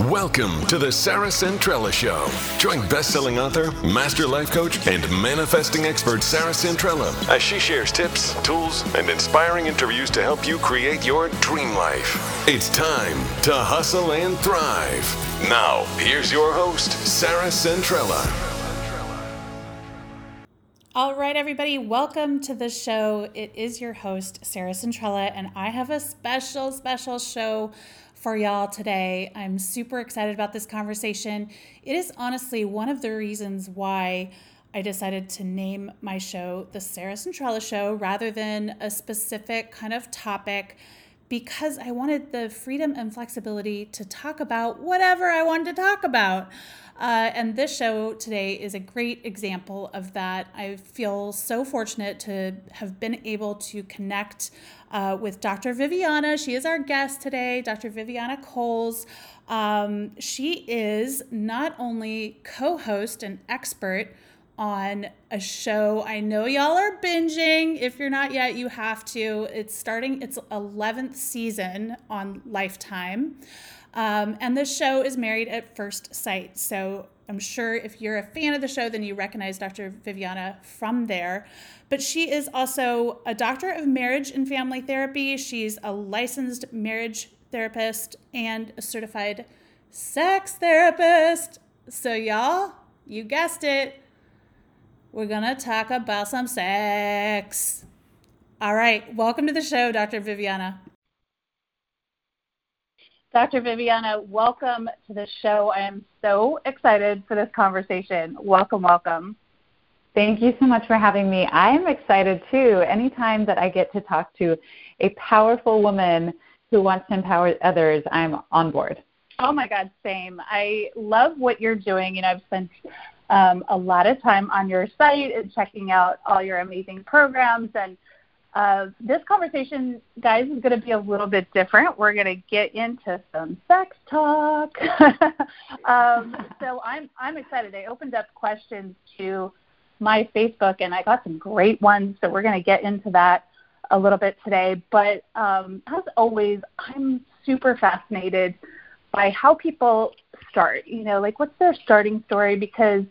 Welcome to the Sarah Centrella Show. Join best-selling author, master life coach, and manifesting expert Sarah Centrella as she shares tips, tools, and inspiring interviews to help you create your dream life. It's time to hustle and thrive. Now, here's your host, Sarah Centrella. All right, everybody, welcome to the show. It is your host, Sarah Centrella, and I have a special, special show for y'all today. I'm super excited about this conversation. It is honestly one of the reasons why I decided to name my show the Sarah Centrella Show rather than a specific kind of topic because I wanted the freedom and flexibility to talk about whatever I wanted to talk about. Uh, and this show today is a great example of that. I feel so fortunate to have been able to connect uh, with Dr. Viviana. She is our guest today, Dr. Viviana Coles. Um, she is not only co host and expert on a show. I know y'all are binging. If you're not yet, you have to. It's starting its 11th season on Lifetime. Um, and the show is Married at First Sight. So I'm sure if you're a fan of the show, then you recognize Dr. Viviana from there. But she is also a doctor of marriage and family therapy. She's a licensed marriage therapist and a certified sex therapist. So, y'all, you guessed it. We're going to talk about some sex. All right. Welcome to the show, Dr. Viviana. Dr. Viviana, welcome to the show. I am so excited for this conversation. Welcome, welcome. Thank you so much for having me. I'm excited too. Anytime that I get to talk to a powerful woman who wants to empower others, I'm on board. Oh my God, same. I love what you're doing. You know, I've spent um, a lot of time on your site and checking out all your amazing programs. And uh, this conversation, guys, is going to be a little bit different. We're going to get into some sex talk. um, so I'm I'm excited. I opened up questions to my Facebook, and I got some great ones. So we're going to get into that a little bit today. But um, as always, I'm super fascinated by how people start. You know, like what's their starting story? Because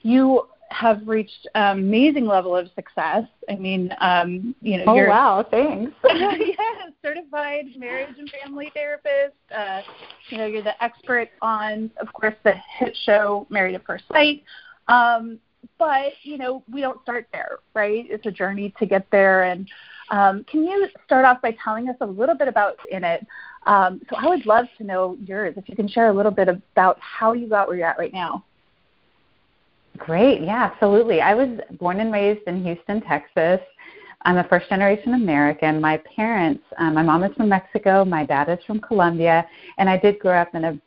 you have reached an amazing level of success. I mean, um, you know, oh you're, wow, thanks. yeah, certified marriage and family therapist. Uh, you know, you're the expert on, of course, the hit show Married at First Sight. Um, but you know we don't start there right it's a journey to get there and um, can you start off by telling us a little bit about in it um, so i would love to know yours if you can share a little bit about how you got where you're at right now great yeah absolutely i was born and raised in houston texas i'm a first generation american my parents um, my mom is from mexico my dad is from colombia and i did grow up in a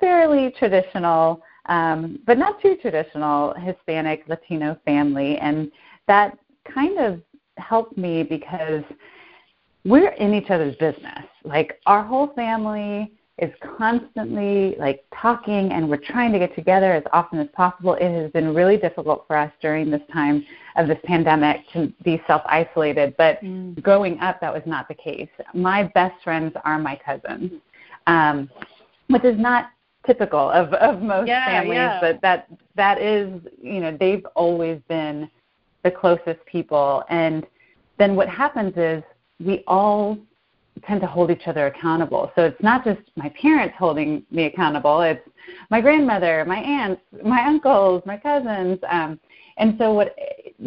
fairly traditional um, but not too traditional Hispanic Latino family. And that kind of helped me because we're in each other's business. Like our whole family is constantly like talking and we're trying to get together as often as possible. It has been really difficult for us during this time of this pandemic to be self isolated, but mm. growing up that was not the case. My best friends are my cousins. Um, which is not typical of of most yeah, families yeah. but that that is you know they've always been the closest people and then what happens is we all tend to hold each other accountable so it's not just my parents holding me accountable it's my grandmother my aunts my uncles my cousins um and so what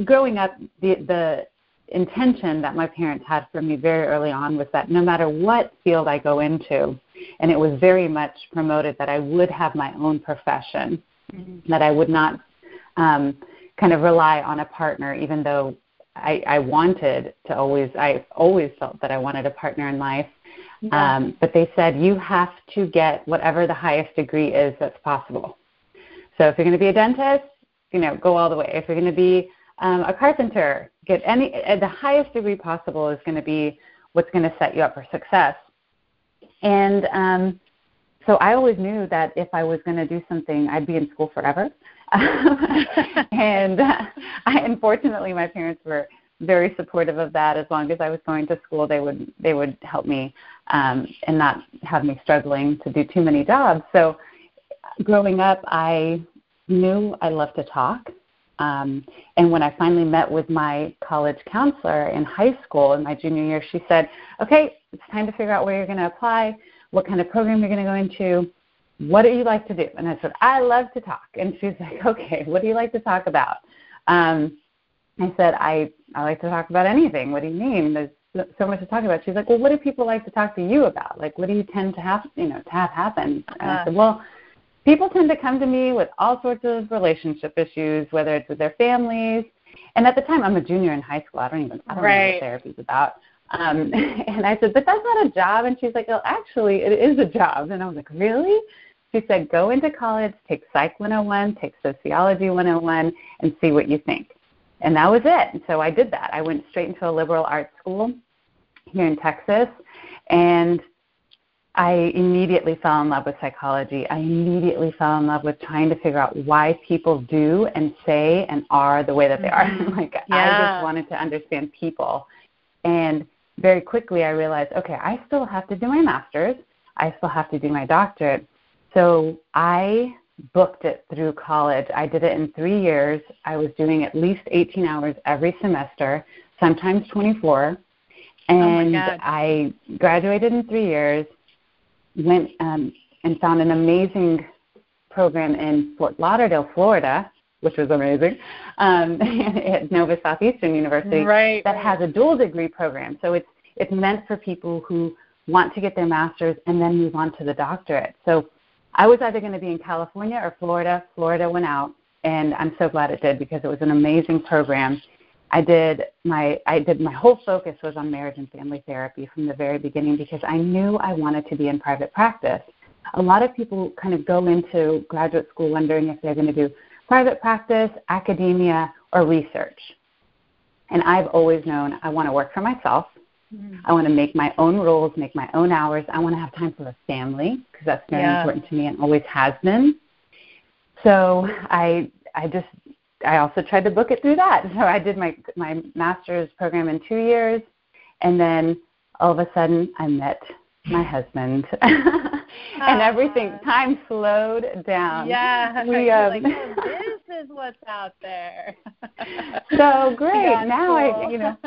growing up the the intention that my parents had for me very early on was that no matter what field I go into, and it was very much promoted that I would have my own profession, mm-hmm. that I would not um, kind of rely on a partner, even though I, I wanted to always, I always felt that I wanted a partner in life. Yeah. Um, but they said you have to get whatever the highest degree is that's possible. So if you're going to be a dentist, you know, go all the way. If you're going to be um, a carpenter, get any at the highest degree possible is going to be what's going to set you up for success. And um, so I always knew that if I was going to do something, I'd be in school forever. and uh, I, unfortunately, my parents were very supportive of that. As long as I was going to school, they would they would help me um, and not have me struggling to do too many jobs. So, growing up, I knew I loved to talk. Um, and when I finally met with my college counselor in high school in my junior year, she said, "Okay, it's time to figure out where you're going to apply, what kind of program you're going to go into." What do you like to do? And I said, I love to talk. And she's like, okay, what do you like to talk about? Um, I said, I, I like to talk about anything. What do you mean? There's so much to talk about. She's like, well, what do people like to talk to you about? Like, what do you tend to have, you know, to have happen? And I uh-huh. said, well, people tend to come to me with all sorts of relationship issues, whether it's with their families. And at the time, I'm a junior in high school. I don't even I don't right. know what therapy's about. Um, and I said, but that's not a job. And she's like, well, actually, it is a job. And I was like, really? She said, go into college, take Psych 101, take Sociology 101, and see what you think. And that was it. And so I did that. I went straight into a liberal arts school here in Texas, and I immediately fell in love with psychology. I immediately fell in love with trying to figure out why people do and say and are the way that they are. Mm-hmm. like yeah. I just wanted to understand people. And very quickly I realized, okay, I still have to do my master's. I still have to do my doctorate. So I booked it through college. I did it in three years. I was doing at least 18 hours every semester, sometimes 24. And oh I graduated in three years, went um, and found an amazing program in Fort Lauderdale, Florida, which was amazing, um, at Nova Southeastern University, right, that has a dual degree program. So it's it's meant for people who want to get their master's and then move on to the doctorate. So I was either going to be in California or Florida. Florida went out, and I'm so glad it did because it was an amazing program. I did my I did my whole focus was on marriage and family therapy from the very beginning because I knew I wanted to be in private practice. A lot of people kind of go into graduate school wondering if they're going to do private practice, academia, or research. And I've always known I want to work for myself. Mm-hmm. I want to make my own rules, make my own hours. I want to have time for the family because that's very yeah. important to me and always has been. So I I just I also tried to book it through that. So I did my my master's program in two years, and then all of a sudden I met my husband, and everything time slowed down. Yeah, we um, like, oh, this is what's out there. so great. That's now cool. I you know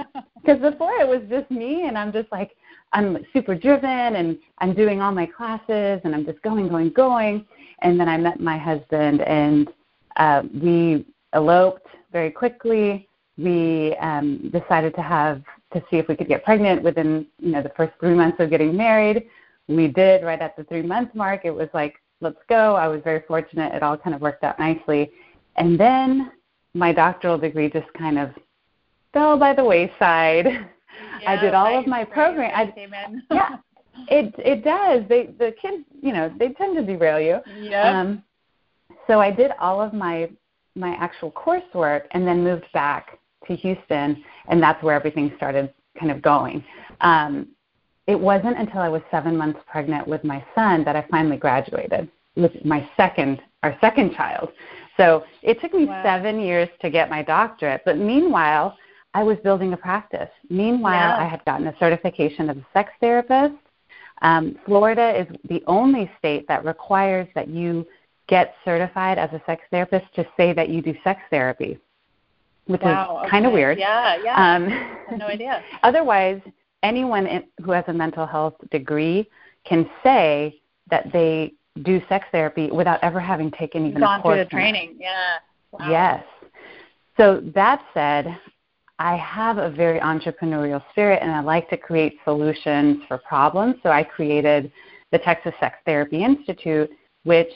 because before it was just me, and I'm just like I'm super driven, and I'm doing all my classes, and I'm just going, going, going. And then I met my husband, and uh, we eloped very quickly. We um, decided to have to see if we could get pregnant within you know the first three months of getting married. We did right at the three month mark. It was like let's go. I was very fortunate. It all kind of worked out nicely. And then my doctoral degree just kind of fell by the wayside. Yeah, I did all right, of my program. right, I, yeah, it it does. They the kids, you know, they tend to derail you. Yeah. Um, so I did all of my my actual coursework and then moved back to Houston, and that's where everything started kind of going. Um, it wasn't until I was seven months pregnant with my son that I finally graduated with my second, our second child. So it took me wow. seven years to get my doctorate. But meanwhile, I was building a practice. Meanwhile, yeah. I had gotten a certification as a sex therapist. Um, Florida is the only state that requires that you get certified as a sex therapist to say that you do sex therapy, which wow, is okay. kind of weird. Yeah, yeah. Um, no idea. otherwise, anyone in, who has a mental health degree can say that they do sex therapy without ever having taken even Gone a course. through the training, yeah. Wow. Yes. So that said, I have a very entrepreneurial spirit and I like to create solutions for problems. So I created the Texas Sex Therapy Institute, which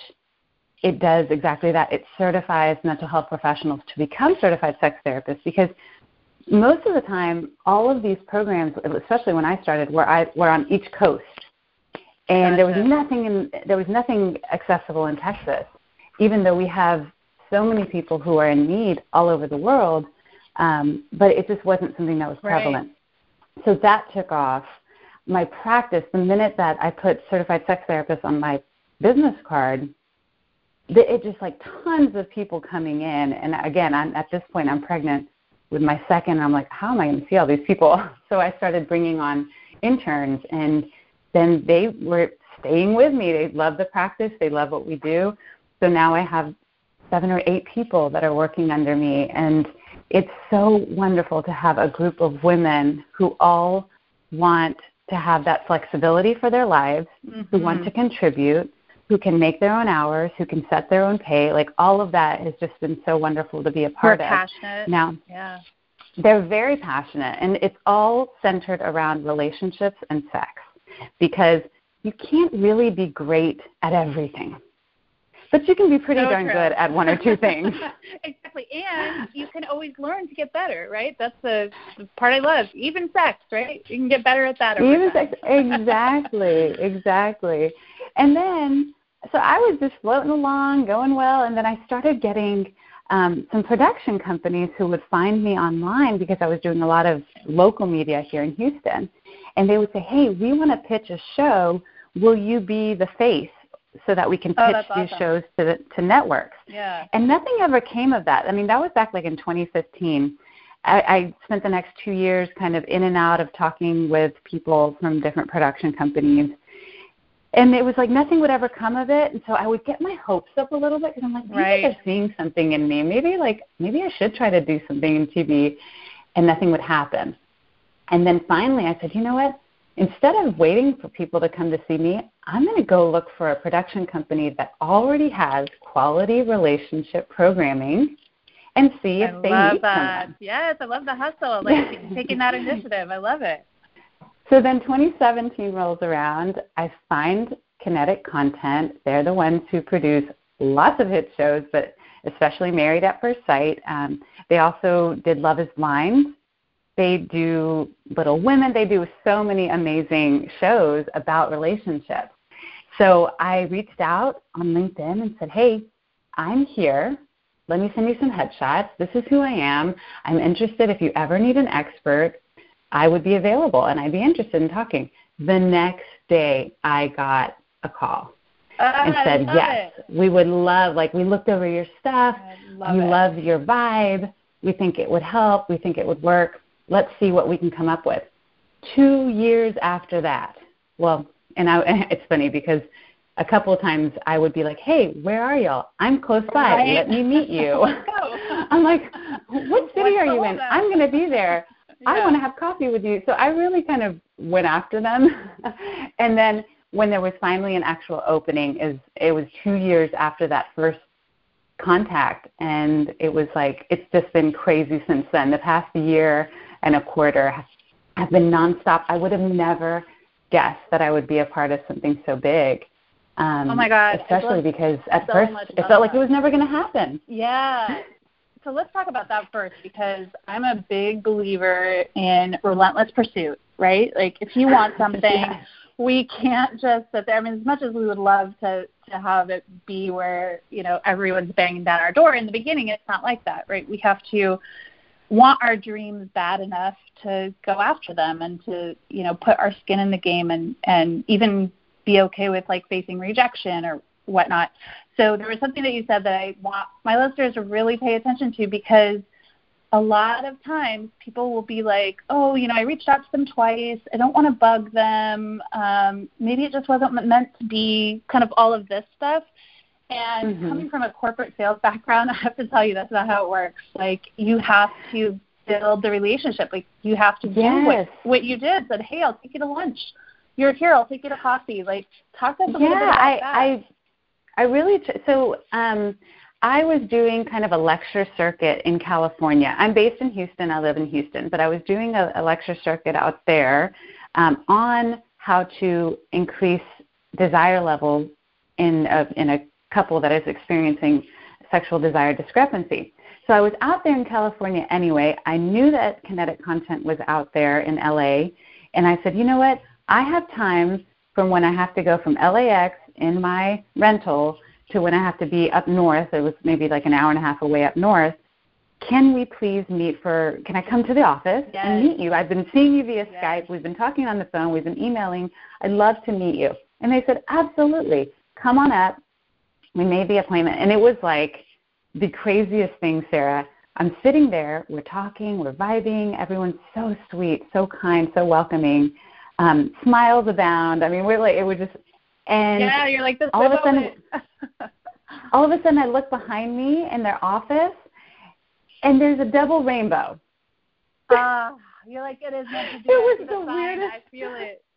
it does exactly that. It certifies mental health professionals to become certified sex therapists because most of the time, all of these programs, especially when I started, were, I, were on each coast, and gotcha. there was nothing in, there was nothing accessible in Texas, even though we have so many people who are in need all over the world. Um, but it just wasn't something that was prevalent. Right. So that took off. My practice, the minute that I put certified sex therapist on my business card, it just like tons of people coming in. And again, I'm, at this point, I'm pregnant with my second, I'm like, how am I going to see all these people? So I started bringing on interns, and then they were staying with me. They love the practice, they love what we do. So now I have seven or eight people that are working under me, and it's so wonderful to have a group of women who all want to have that flexibility for their lives, mm-hmm. who want to contribute, who can make their own hours, who can set their own pay. Like all of that has just been so wonderful to be a part We're of. Passionate. Now, yeah. They're very passionate, and it's all centered around relationships and sex because you can't really be great at everything. But you can be pretty so darn true. good at one or two things. exactly. And you can always learn to get better, right? That's the, the part I love. Even sex, right? You can get better at that. Even time. sex, exactly, exactly. And then, so I was just floating along, going well, and then I started getting um, some production companies who would find me online because I was doing a lot of local media here in Houston. And they would say, hey, we want to pitch a show. Will you be the face so that we can oh, pitch awesome. these shows to the, to networks. Yeah. And nothing ever came of that. I mean, that was back like in 2015. I, I spent the next two years kind of in and out of talking with people from different production companies. And it was like nothing would ever come of it, and so I would get my hopes up a little bit because I'm like, maybe right. they're seeing something in me. Maybe like maybe I should try to do something in TV, and nothing would happen. And then finally, I said, you know what? instead of waiting for people to come to see me, I'm going to go look for a production company that already has quality relationship programming and see if I they love need that. someone. Yes, I love the hustle, like taking that initiative. I love it. So then 2017 rolls around. I find Kinetic Content. They're the ones who produce lots of hit shows, but especially Married at First Sight. Um, they also did Love is Blind they do Little Women. They do so many amazing shows about relationships. So I reached out on LinkedIn and said, hey, I'm here. Let me send you some headshots. This is who I am. I'm interested. If you ever need an expert, I would be available and I'd be interested in talking. The next day, I got a call uh, and said, yes, it. we would love, like, we looked over your stuff. Love we it. love your vibe. We think it would help. We think it would work let's see what we can come up with. Two years after that, well, and I, it's funny because a couple of times I would be like, "Hey, where are y'all? I'm close by. Right. Let me meet you." I'm like, "What city What's are you in? that? I'm going to be there. Yeah. I want to have coffee with you." So I really kind of went after them, and then when there was finally an actual opening, is it was two years after that first contact, and it was like it's just been crazy since then. The past year and a quarter have been nonstop. I would have never guessed that I would be a part of something so big. Um, oh my God! Especially because at so first it felt like it was never going to happen. Yeah. So let's talk about that first because I'm a big believer in relentless pursuit, right? Like if you want something, we can't just sit there. I mean, as much as we would love to to have it be where you know everyone's banging down our door in the beginning, it's not like that, right? We have to want our dreams bad enough to go after them and to you know put our skin in the game and and even be okay with like facing rejection or whatnot. So there was something that you said that I want my listeners to really pay attention to because a lot of times people will be like, oh, you know, I reached out to them twice. I don't want to bug them. Um, maybe it just wasn't meant to be kind of all of this stuff. And Mhm. coming from a corporate sales background, I have to tell you that's not how it works. Like you have to build the relationship. Like you have to do what, what you did. Said, hey, I'll take you to lunch. You're here. I'll take you to coffee. Like talk to us a little bit yeah, about I, that. I, I really tr- so um, I was doing kind of a lecture circuit in California. I'm based in Houston. I live in Houston, but I was doing a, a lecture circuit out there um, on how to increase desire levels in a, in a couple that is experiencing sexual desire discrepancy. So I was out there in California anyway. I knew that kinetic content was out there in LA, and I said, you know what? I have time from when I have to go from LAX in my rental to when I have to be up north. It was maybe like an hour and a half away up north. Can we please meet for? Can I come to the office Yes. and meet you? I've been seeing you via Yes. Skype. We've been talking on the phone. We've been emailing. I'd love to meet you. And they said, absolutely. Come on up. We made the appointment, and it was like the craziest thing, Sarah. I'm sitting there, we're talking, we're vibing, everyone's so sweet, so kind, so welcoming, um, smiles abound. I mean, we're like, it was just, and yeah, you're like this. All of a sudden, all of a sudden, I look behind me in their office, and there's a double rainbow. Uh, you're like it is meant to be. It was the weirdest. I feel it.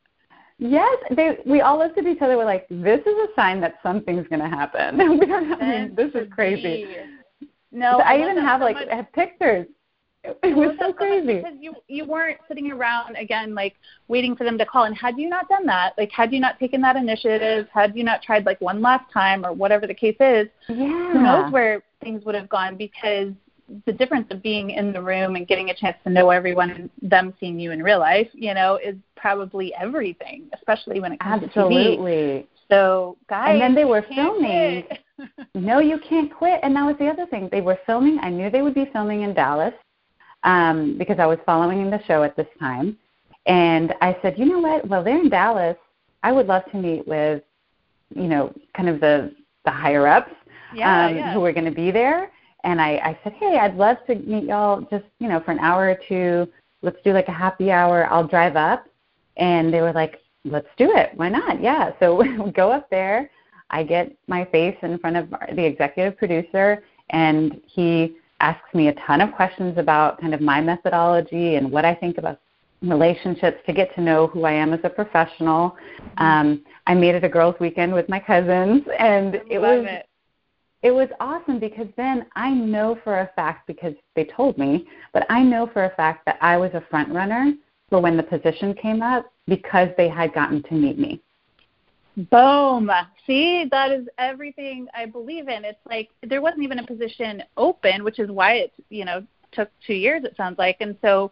Yes, they. We all looked at each other. We're like, "This is a sign that something's going to happen." we don't. I mean, this is crazy. No, I, I even have so like much. I have pictures. It, was so crazy because you you weren't sitting around again like waiting for them to call. And had you not done that, like had you not taken that initiative, had you not tried like one last time or whatever the case is, yeah. who knows where things would have gone because the difference of being in the room and getting a chance to know everyone and them seeing you in real life, you know, is probably everything, especially when it comes Absolutely. to. Absolutely. So, guys, and then they were filming. no, you can't quit. And that was the other thing. They were filming. I knew they would be filming in Dallas um, because I was following the show at this time. And I said, you know what? Well, they're in Dallas. I would love to meet with, you know, kind of the the higher ups yeah, um, yeah. who are going to be there. And I, I said, hey, I'd love to meet y'all just, you know, for an hour or two. Let's do like a happy hour. I'll drive up. And they were like, let's do it. Why not? Yeah. So we go up there. I get my face in front of the executive producer, and he asks me a ton of questions about kind of my methodology and what I think about relationships to get to know who I am as a professional. Um, I made it a girls' weekend with my cousins, and it was it. it was awesome because then I know for a fact because they told me, but I know for a fact that I was a front runner for when the position came up because they had gotten to meet me. Boom. See, that is everything I believe in. It's like there wasn't even a position open, which is why it, you know, took 2 years it sounds like. And so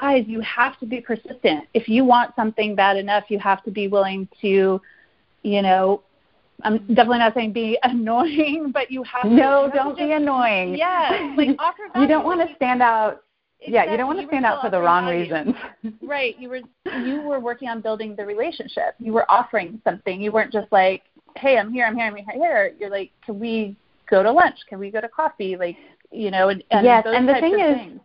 guys, you have to be persistent. If you want something bad enough, you have to be willing to, you know, I'm definitely not saying be annoying, but you have to No, to don't be annoying. Yeah, like offer you don't want to stand out. Yeah, you don't want to stand out for the wrong reasons. Right. You were you were working on building the relationship. You were offering something. You weren't just like, Hey, I'm here, I'm here, I'm here. You're like, Can we go to lunch? Can we go to coffee? Like you know, and, and Yes, and the thing is, things.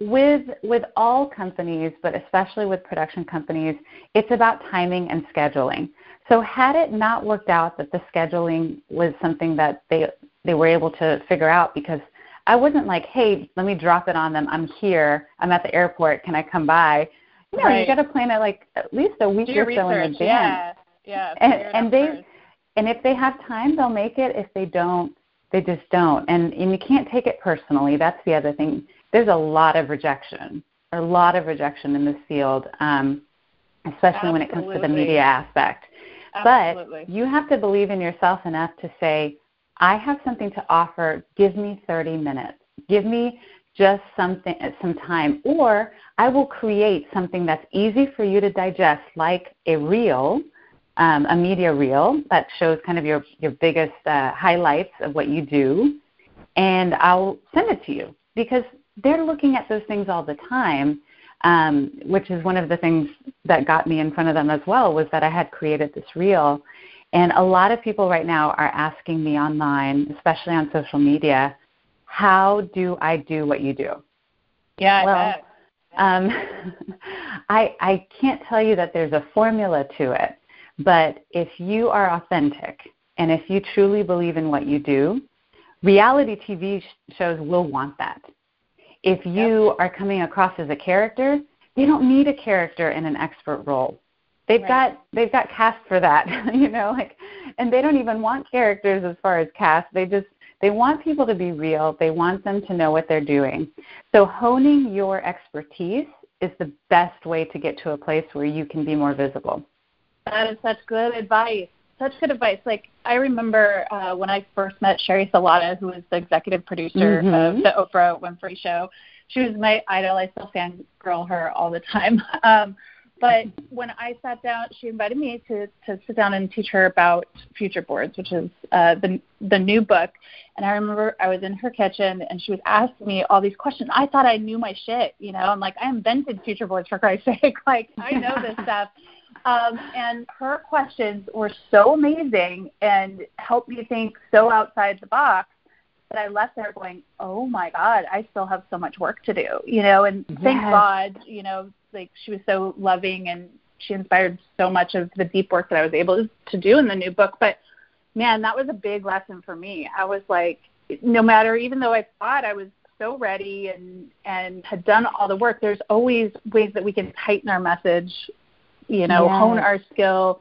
with with all companies, but especially with production companies, it's about timing and scheduling. So had it not worked out that the scheduling was something that they they were able to figure out because I wasn't like, hey, let me drop it on them. I'm here. I'm at the airport. Can I come by? No, Right. you got to plan it like at least a week or so in advance. Yeah. Yeah. And- and they- first. And if they have time, they'll make it. If they don't, they just don't. And, and you can't take it personally. That's the other thing. There's a lot of rejection, a lot of rejection in this field, um, especially when it comes to the media aspect. Absolutely. But you have to believe in yourself enough to say, I have something to offer. Give me 30 minutes. Give me just something, some time, or I will create something that's easy for you to digest, like a reel, um, a media reel that shows kind of your your biggest uh, highlights of what you do, and I'll send it to you because they're looking at those things all the time. Um, which is one of the things that got me in front of them as well was that I had created this reel, and a lot of people right now are asking me online, especially on social media, how do I do what you do? yeah, I well. Um, I I can't tell you that there's a formula to it, but if you are authentic and if you truly believe in what you do, reality TV shows will want that. If you are coming across as a character, they don't need a character in an expert role. They've Right. got they've got cast for that, you know, like and they don't even want characters as far as cast. They just they want people to be real. They want them to know what they're doing. So honing your expertise is the best way to get to a place where you can be more visible. That is such good advice. Such good advice. Like I remember uh, when I first met Sheri Salata, who was the executive producer Mhm. of the Oprah Winfrey Show. She was my idol. I still fangirl her all the time. Um, but when I sat down, she invited me to to sit down and teach her about future boards, which is uh, the the new book. And I remember I was in her kitchen and she was asking me all these questions. I thought I knew my shit, you know. I'm like, I invented future boards for Christ's sake. Like I know this stuff. Um, and her questions were so amazing and helped me think so outside the box that I left there going, oh my God, I still have so much work to do, you know, and yes. thank God, you know, like she was so loving and she inspired so much of the deep work that I was able to do in the new book. But man, that was a big lesson for me. I was like, no matter, even though I thought I was so ready and and had done all the work, there's always ways that we can tighten our message, you know, yes. hone our skill,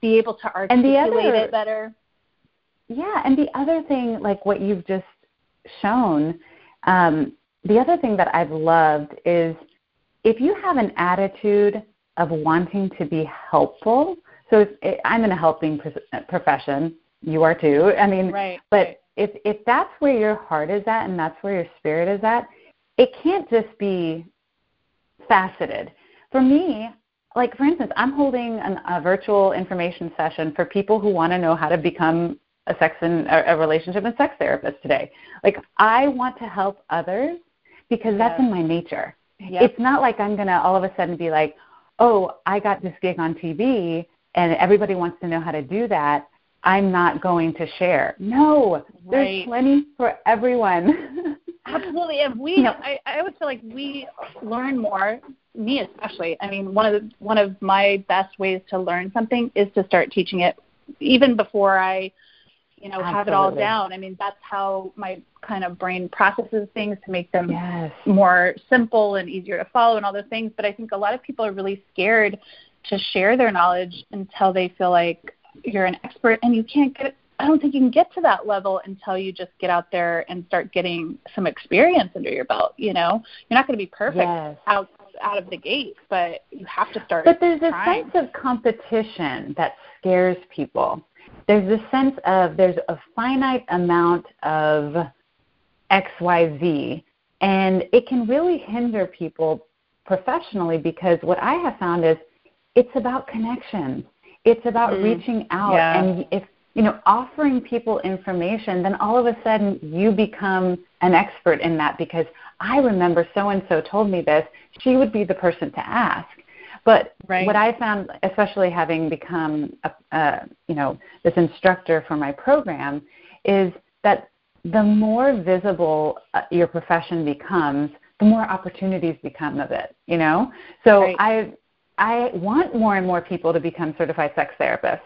be able to articulate other, it better. Yeah, and the other thing, like what you've just shown, um, the other thing that I've loved is if you have an attitude of wanting to be helpful. So if, it, I'm in a helping profession, you are too. I mean, right, but right. if if that's where your heart is at and that's where your spirit is at, it can't just be faceted. For me, like for instance, I'm holding an, a virtual information session for people who want to know how to become a sex and a, a relationship and sex therapist today. Like I want to help others because yes. that's in my nature. Yep. It's not like I'm gonna all of a sudden be like, oh, I got this gig on TV and everybody wants to know how to do that. I'm not going to share. No, right. there's plenty for everyone. Absolutely, and we, I, I always feel like we learn more. Me especially. I mean, one of the, one of my best ways to learn something is to start teaching it, even before I you know, Absolutely. have it all down. I mean, that's how my kind of brain processes things to make them yes. more simple and easier to follow and all those things. But I think a lot of people are really scared to share their knowledge until they feel like you're an expert and you can't get I don't think you can get to that level until you just get out there and start getting some experience under your belt, you know. You're not going to be perfect yes. out out of the gate, but you have to start. But there's a trying. sense of competition that scares people there's this sense of there's a finite amount of XYZ, and it can really hinder people professionally because what I have found is it's about connection. It's about mm. reaching out yeah. and if you know offering people information then all of a sudden you become an expert in that because I remember so and so told me this, she would be the person to ask. But right. what I found, especially having become, a, uh, you know, this instructor for my program, is that the more visible uh, your profession becomes, the more opportunities become of it. You know, so right. I I want more and more people to become certified sex therapists.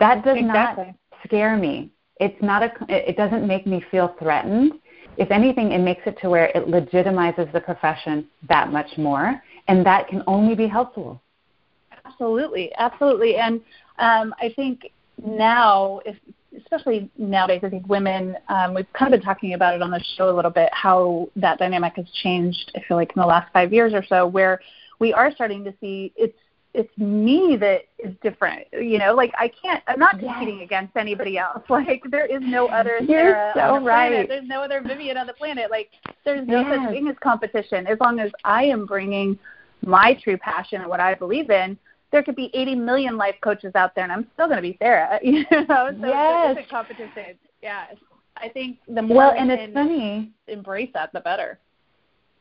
That does exactly. not scare me. It's not a. It doesn't make me feel threatened. If anything, it makes it to where it legitimizes the profession that much more and that can only be helpful. Absolutely, absolutely, and um, I think now, if, especially nowadays, I think women. Um, we've kind of been talking about it on the show a little bit how that dynamic has changed. I feel like in the last five years or so, where we are starting to see it's it's me that is different. You know, like I can't. I'm not competing yes. against anybody else. Like there is no other You're Sarah so on the right. planet. There's no other Vivian on the planet. Like there's no yes. such thing as competition. As long as I am bringing my true passion and what I believe in, there could be 80 million life coaches out there, and I'm still going to be Sarah. You know, so yes. it's a competition. Yes, I think the more well, and it's funny embrace that, the better.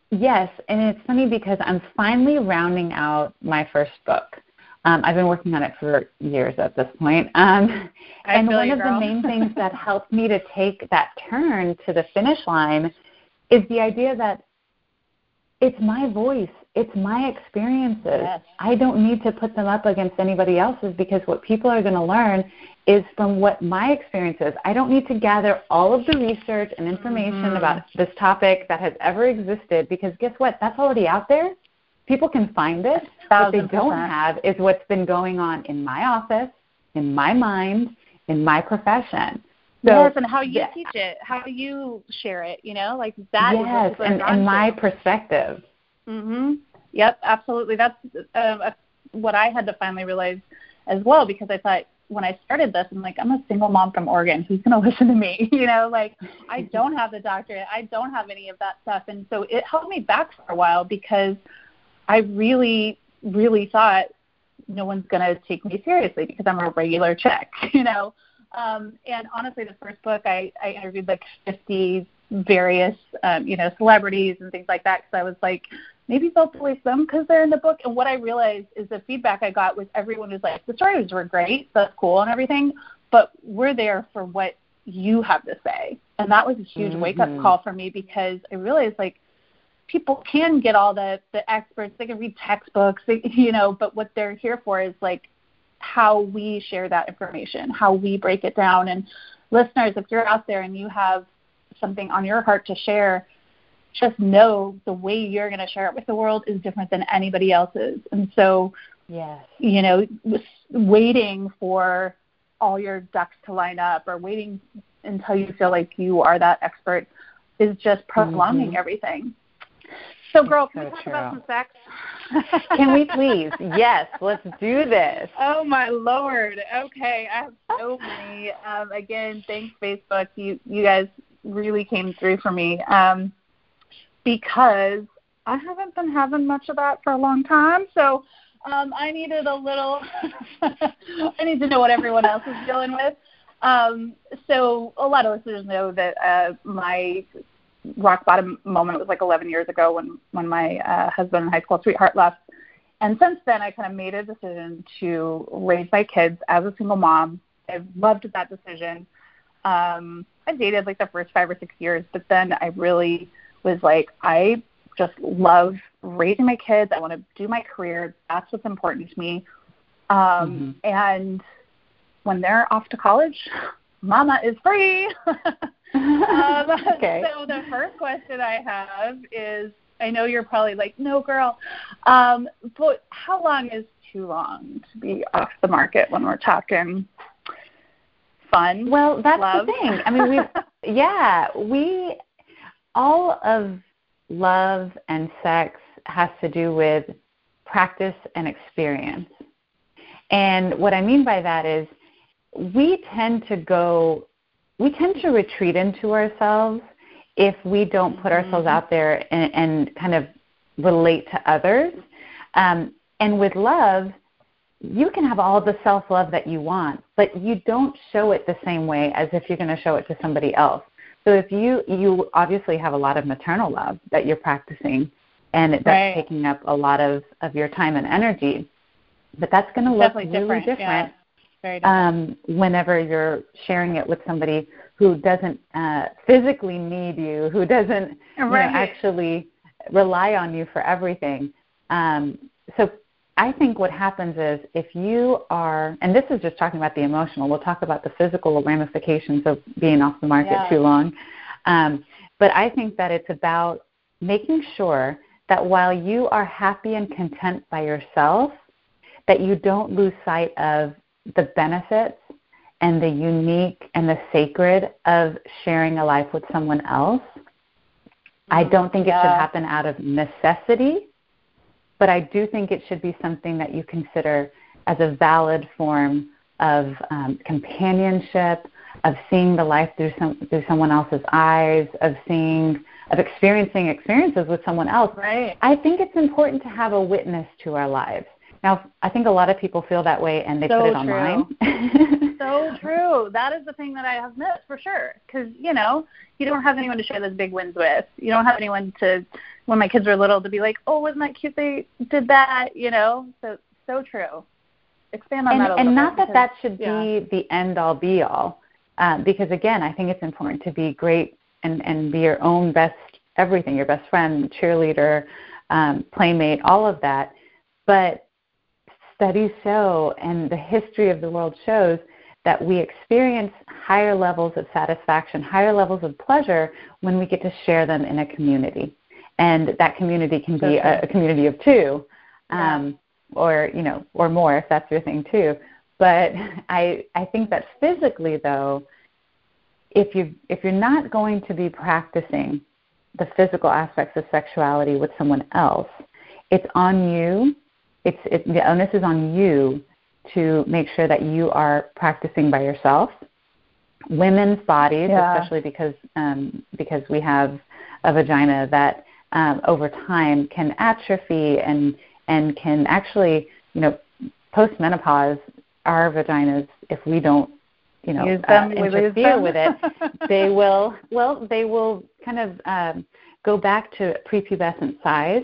Yes, and it's funny because I'm finally rounding out my first book. Um, I've been working on it for years at this point. Um, and one of girl. the main things that helped me to take that turn to the finish line is the idea that it's my voice it's my experiences. Yes. I don't need to put them up against anybody else's because what people are going to learn is from what my experience is. I don't need to gather all of the research and information mm-hmm. about this topic that has ever existed because guess what? That's already out there. People can find it. What they don't have is what's been going on in my office, in my mind, in my profession. So, yes, and how you yeah. teach it, how you share it, you know, like that. Yes, and, and my perspective. Mhm. Yep, absolutely. That's uh, what I had to finally realize as well because I thought when I started this, I'm like, I'm a single mom from Oregon. Who's going to listen to me? You know, like I don't have the doctorate. I don't have any of that stuff. And so it held me back for a while because I really, really thought no one's going to take me seriously because I'm a regular chick, you know. Um, and honestly, the first book, I, I interviewed like 50 various, um, you know, celebrities and things like that because I was like, maybe they'll police them because they're in the book. And what I realized is the feedback I got was everyone was like, the stories were great, that's cool and everything, but we're there for what you have to say. And that was a huge mm-hmm. wake up call for me because I realized like people can get all the the experts, they can read textbooks, they, you know, but what they're here for is like how we share that information, how we break it down. And listeners, if you're out there and you have something on your heart to share, just know the way you're going to share it with the world is different than anybody else's. And so, yes. you know, waiting for all your ducks to line up or waiting until you feel like you are that expert is just prolonging mm-hmm. everything. So, girl, can so we talk true. about some sex? can we please? Yes, let's do this. Oh my lord. Okay, I have so many. Um, again, thanks Facebook. You you guys really came through for me um, because I haven't been having much of that for a long time. So um, I needed a little. I need to know what everyone else is dealing with. Um, so a lot of listeners know that uh, my rock bottom moment was like 11 years ago when when my uh, husband and high school sweetheart left. And since then, I kind of made a decision to raise my kids as a single mom. I've loved that decision. Um, I dated like the first five or six years, but then I really was like, I just love raising my kids. I want to do my career. That's what's important to me. Um, mm-hmm. And when they're off to college, mama is free. um, okay. So the first question I have is, I know you're probably like, no, girl, um, but how long is too long to be off the market when we're talking fun? Well, that's love? the thing. I mean, we, yeah, we, all of love and sex has to do with practice and experience. And what I mean by that is we tend to go we tend to retreat into ourselves if we don't put mm-hmm. ourselves out there and, and kind of relate to others. Um, and with love, you can have all the self love that you want, but you don't show it the same way as if you're going to show it to somebody else. So if you you obviously have a lot of maternal love that you're practicing, and that's right. taking up a lot of of your time and energy, but that's going to look really different, different um, whenever you're sharing it with somebody who doesn't uh, physically need you, who doesn't right. you know, actually rely on you for everything. Um, so I think what happens is if you are, and this is just talking about the emotional, we'll talk about the physical ramifications of being off the market yeah. too long. Um, but I think that it's about making sure that while you are happy and content by yourself, that you don't lose sight of the benefits and the unique and the sacred of sharing a life with someone else. I mm-hmm. don't think yeah. it should happen out of necessity, but I do think it should be something that you consider as a valid form of um, companionship, of seeing the life through some through someone else's eyes, of seeing of experiencing experiences with someone else. Right. I think it's important to have a witness to our lives. Now, I think a lot of people feel that way and they so put it true. online. so true. That is the thing that I have missed for sure. Because, you know, you don't have anyone to share those big wins with. You don't have anyone to, when my kids were little, to be like, oh, wasn't that cute they did that, you know? So, so true. Expand on and, that a And not because, that that should yeah. be the end all be all. Um, because, again, I think it's important to be great and, and be your own best everything, your best friend, cheerleader, um, playmate, all of that. But studies show and the history of the world shows that we experience higher levels of satisfaction, higher levels of pleasure when we get to share them in a community. And that community can be a, a, community of two, um, yeah. or you know, or more if that's your thing too. But I I think that physically though, if you if you're not going to be practicing the physical aspects of sexuality with someone else, it's on you it's it, the onus is on you to make sure that you are practicing by yourself. Women's bodies, yeah. especially because um, because we have a vagina that um, over time can atrophy and and can actually you know post menopause our vaginas if we don't you know uh, interfere with it they will well they will kind of um, go back to prepubescent size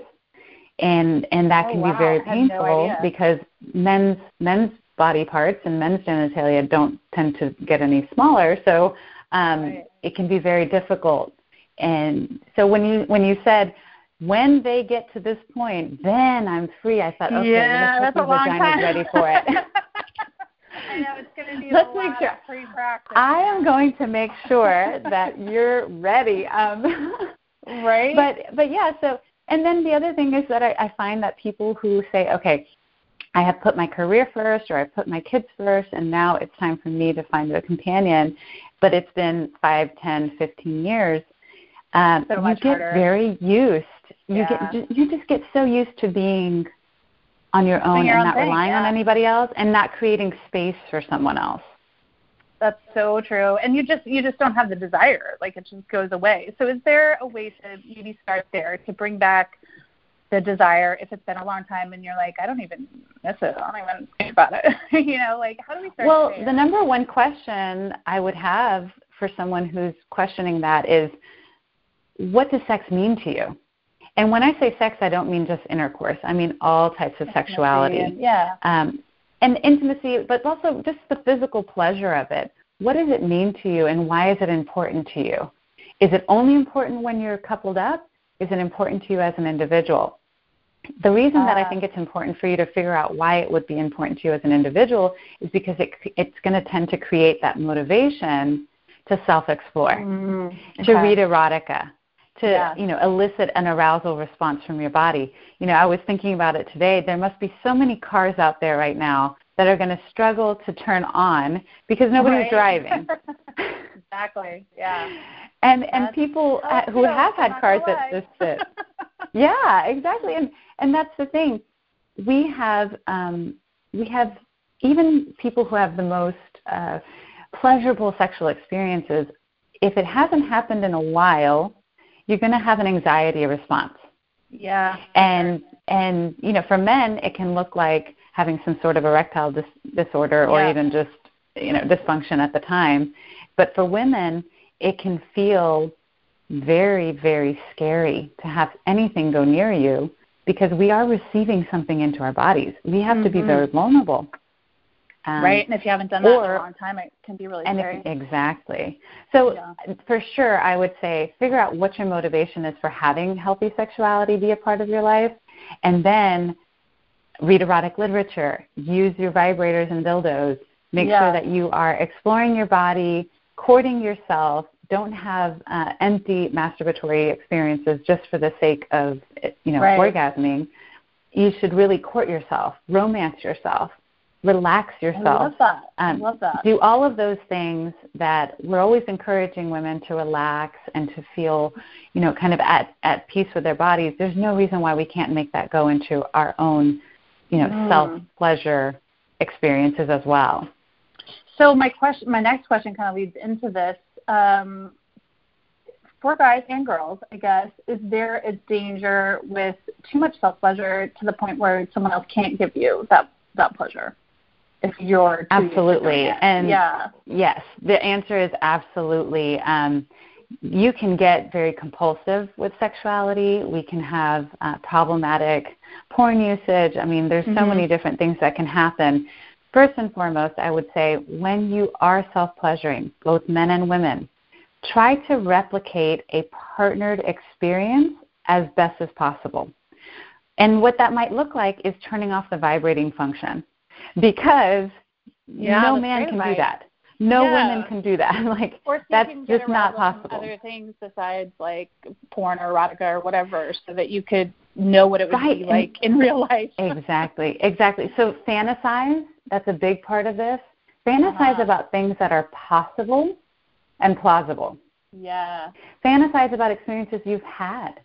and and that oh, can wow. be very painful no because men's men's body parts and men's genitalia don't tend to get any smaller so um, Right. it can be very difficult. And so when you when you said when they get to this point, then I'm free. I thought, okay, yeah, that's a long time. ready for it. I know it's going to need Let's a make lot sure. of pre-practice. I am going to make sure that you're ready. Um, right. but but yeah, so and then the other thing is that I, I find that people who say, okay, I have put my career first or I put my kids first and now it's time for me to find a companion, but it's been five, ten, fifteen years. Um, So you get harder. very used. You Yeah. get you just get so used to being on your own your and own not thing, relying on anybody else and not creating space for someone else. That's so true. And you just you just don't have the desire. Like it just goes away. So is there a way to maybe start there to bring back the desire if it's been a long time and you're like, I don't even miss it. I don't even think about it. you know, like how do we start Well, there? the number one question I would have for someone who's questioning that is what does sex mean to you? And when I say sex, I don't mean just intercourse. I mean all types of sexuality. Yeah. Um, and intimacy, but also just the physical pleasure of it. What does it mean to you and why is it important to you? Is it only important when you're coupled up? Is it important to you as an individual? The reason that I Ah. think it's important for you to figure out why it would be important to you as an individual is because it, it's going to tend to create that motivation to self-explore, Mm-hmm. to read erotica, to Yeah. you know elicit an arousal response from your body. You know, I was thinking about it today. There must be so many cars out there right now that are going to struggle to turn on because nobody's Right. driving. exactly. Yeah. and and people uh, who have had cars that just sit. yeah, exactly. And and that's the thing. We have um, we have even people who have the most uh, pleasurable sexual experiences. If it hasn't happened in a while, you're going to have an anxiety response. Yeah. And and you know, for men, it can look like having some sort of erectile dis- disorder or Yeah. even just you know dysfunction at the time. But for women, it can feel very very scary to have anything go near you because we are receiving something into our bodies. We have to be Mhm. very vulnerable. Um, right. And if you haven't done that in a long time, it can be really and scary. if, exactly. So Yeah. for sure, I would say figure out what your motivation is for having healthy sexuality be a part of your life, and then read erotic literature, use your vibrators and dildos, make Yeah. sure that you are exploring your body, courting yourself. Don't have uh, empty masturbatory experiences just for the sake of you know Right. orgasming. You should really court yourself, romance yourself, relax yourself. I love that. I um, love that. do all of those things that we're always encouraging women to relax and to feel, you know, kind of at, at peace with their bodies. There's no reason why we can't make that go into our own, you know, Mm. self pleasure experiences as well. So my question, my next question, kind of leads into this. Um, for guys and girls, I guess, is there a danger with too much self pleasure to the point where someone else can't give you that that pleasure? If you're too used to Absolutely. And- yeah, Yes, the answer is absolutely. Um, you can get very compulsive with sexuality. We can have uh, problematic porn usage. I mean, there's so Mhm. many different things that can happen. First and foremost, I would say when you are self pleasuring, both men and women, try to replicate a partnered experience as best as possible. And what that might look like is turning off the vibrating function because Yeah, no man can do that. No Yeah. women can do that. like that's you can get just not possible. Other things besides like porn or erotica or whatever, so that you could know what it would Right, be and- like in real life. exactly, exactly. So fantasize, that's a big part of this. Fantasize Uh-huh. about things that are possible and plausible. Yeah. Fantasize about experiences you've had.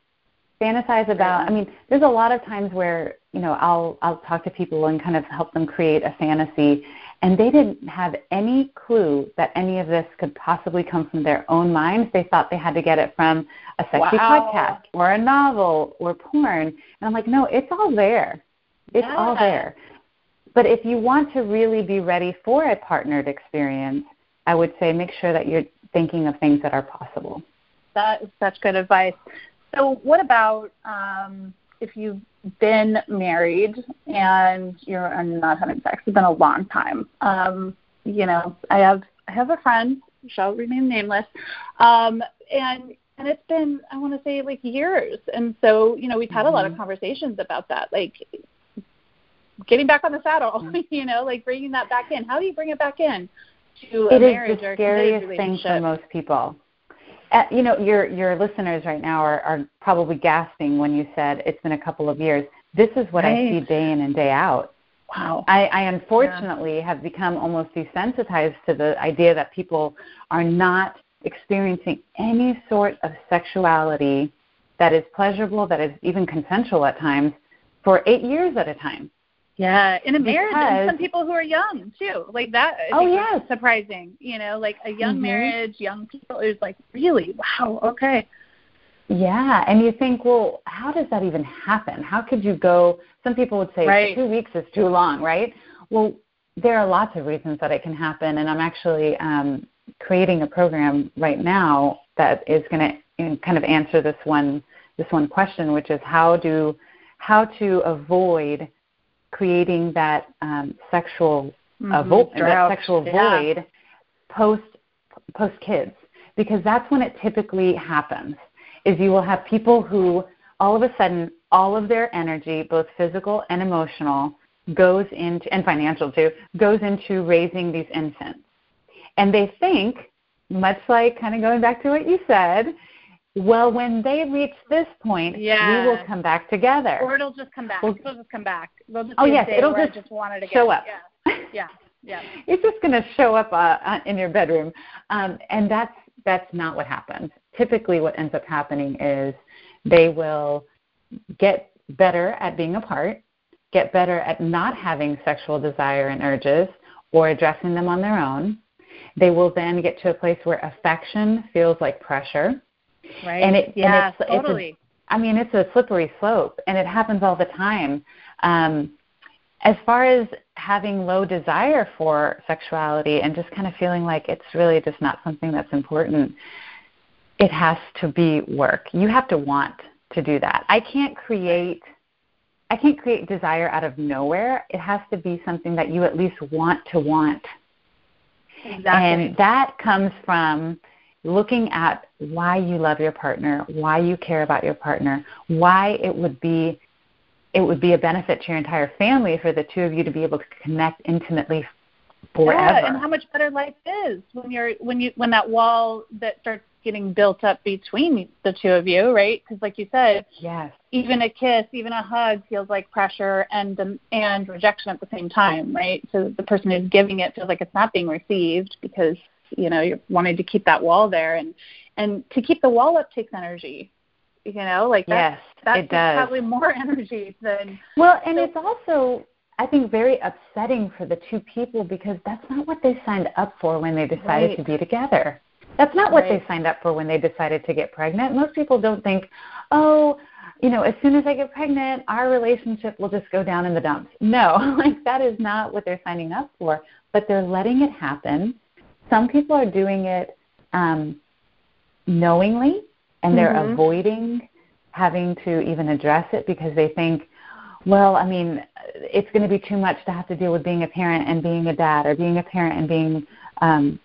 Fantasize about I mean, there's a lot of times where, you know, I'll I'll talk to people and kind of help them create a fantasy and they didn't have any clue that any of this could possibly come from their own minds. They thought they had to get it from a sexy Wow. podcast or a novel or porn. And I'm like, no, it's all there. It's all there. But if you want to really be ready for a partnered experience, I would say make sure that you're thinking of things that are possible. That is such good advice. So, what about um, if you've been married and you're not having sex? It's been a long time. Um, you know, I have I have a friend shall remain nameless. Um, and and it's been I want to say like years. And so you know we've had mm-hmm. a lot of mm-hmm. conversations about that, like getting back on the saddle. Mm-hmm. you know, like bringing that back in. How do you bring it back in to a marriage or a scariest thing for most people. Uh, you know, your your listeners right now are, are probably gasping when you said it's been a couple of years. This is what right. I see day in and day out. Wow. I, I unfortunately yeah. have become almost desensitized to the idea that people are not experiencing any sort of sexuality that is pleasurable, that is even consensual at times, for eight years at a time. Yeah, in a marriage, and some people who are young too, like that. I oh yeah, surprising. You know, like a young mm-hmm. marriage, young people is like really wow. Okay. Yeah, and you think, well, how does that even happen? How could you go? Some people would say right. two weeks is too long, right? Well, there are lots of reasons that it can happen, and I'm actually um, creating a program right now that is going to kind of answer this one this one question, which is how do how to avoid creating that um, sexual mm-hmm. uh, vo- that sexual yeah. void post post kids because that's when it typically happens is you will have people who all of a sudden all of their energy, both physical and emotional, goes into and financial too, goes into raising these infants. And they think, much like kind of going back to what you said, well, when they reach this point, yeah. we will come back together. Or it'll just come back. Well, it'll just come back. They'll just oh yes, it'll just, just wanted to show up. Yeah, yeah, yeah. it's just going to show up uh, uh, in your bedroom, um, and that's that's not what happens typically what ends up happening is they will get better at being apart, get better at not having sexual desire and urges or addressing them on their own. They will then get to a place where affection feels like pressure. Right. And it, yeah, and it's, totally. It's a, I mean, it's a slippery slope, and it happens all the time. Um, as far as having low desire for sexuality and just kind of feeling like it's really just not something that's important, it has to be work. You have to want to do that. I can't create I can't create desire out of nowhere. It has to be something that you at least want to want. Exactly. And that comes from looking at why you love your partner, why you care about your partner, why it would be it would be a benefit to your entire family for the two of you to be able to connect intimately forever. Yeah, and how much better life is when you're when you when that wall that starts getting built up between the two of you, right? Because, like you said, yes, even a kiss, even a hug feels like pressure and um, and rejection at the same time, right? So the person who's giving it feels like it's not being received because you know you're wanting to keep that wall there, and and to keep the wall up takes energy. You know, like that's, yes, that's it does. probably more energy than well, and so, it's also I think very upsetting for the two people because that's not what they signed up for when they decided right. to be together. That's not what right. they signed up for when they decided to get pregnant. Most people don't think, oh, you know, as soon as I get pregnant, our relationship will just go down in the dumps. No, like that is not what they're signing up for. But they're letting it happen. Some people are doing it um, knowingly, and they're mm-hmm. avoiding having to even address it because they think, well, I mean, it's going to be too much to have to deal with being a parent and being a dad, or being a parent and being um,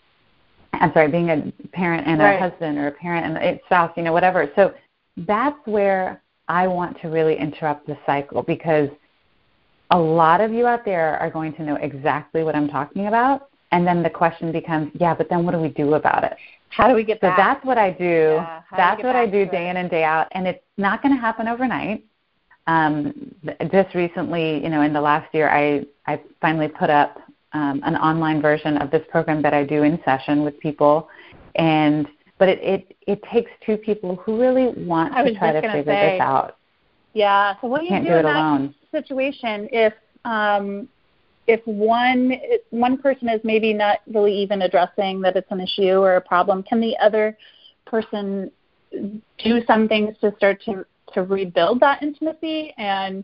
I'm sorry, being a parent and right. a husband or a parent and a spouse, you know, whatever. So that's where I want to really interrupt the cycle because a lot of you out there are going to know exactly what I'm talking about. And then the question becomes, yeah, but then what do we do about it? How do we get that? so back? that's what I do. Yeah, that's what I do day it? in and day out. And it's not going to happen overnight. Um, just recently, you know, in the last year, I, I finally put up um, an online version of this program that I do in session with people, and but it it, it takes two people who really want to try to figure say, this out. Yeah. So what do you do, do in it that alone. situation if um, if one one person is maybe not really even addressing that it's an issue or a problem? Can the other person do some things to start to to rebuild that intimacy and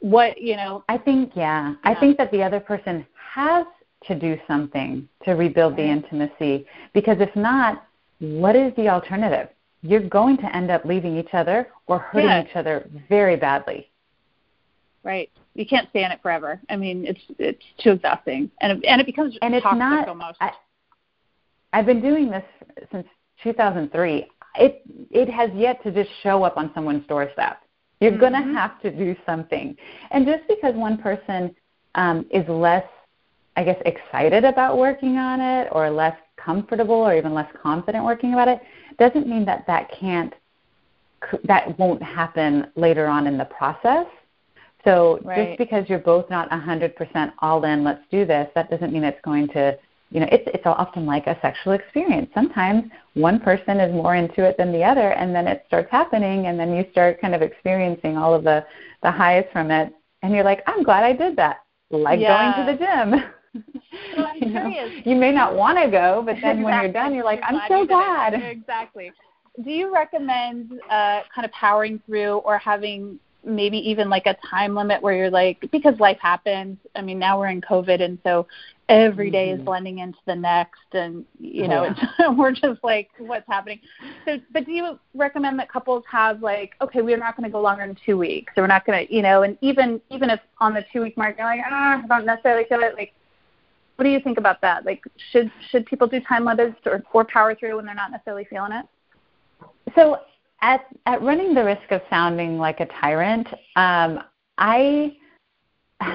what you know i think yeah, yeah. i think that the other person has to do something to rebuild right. the intimacy because if not, what is the alternative? You're going to end up leaving each other or hurting yeah. each other very badly. Right. You can't stay in it forever. I mean, it's it's too exhausting, and it, and it becomes and it's not, almost. I, I've been doing this since 2003. It it has yet to just show up on someone's doorstep. You're mm-hmm. going to have to do something. And just because one person um, is less, I guess, excited about working on it or less comfortable or even less confident working about it, doesn't mean that that can't, that won't happen later on in the process. So right. just because you're both not 100% all in, let's do this, that doesn't mean it's going to, you know, it's it's often like a sexual experience. Sometimes one person is more into it than the other, and then it starts happening, and then you start kind of experiencing all of the the highs from it, and you're like, I'm glad I did that, like yeah. going to the gym. Well, you, know, you may not want to go, but then exactly. when you're done, you're like, I'm so glad. Exactly. Do you recommend uh, kind of powering through or having maybe even like a time limit where you're like because life happens i mean now we're in covid and so every day mm-hmm. is blending into the next and you know yeah. it's, we're just like what's happening so but do you recommend that couples have like okay we're not going to go longer than two weeks so we're not going to you know and even even if on the two week mark you're like ah, i don't necessarily feel it like what do you think about that like should should people do time limits or, or power through when they're not necessarily feeling it so at at running the risk of sounding like a tyrant, um, I.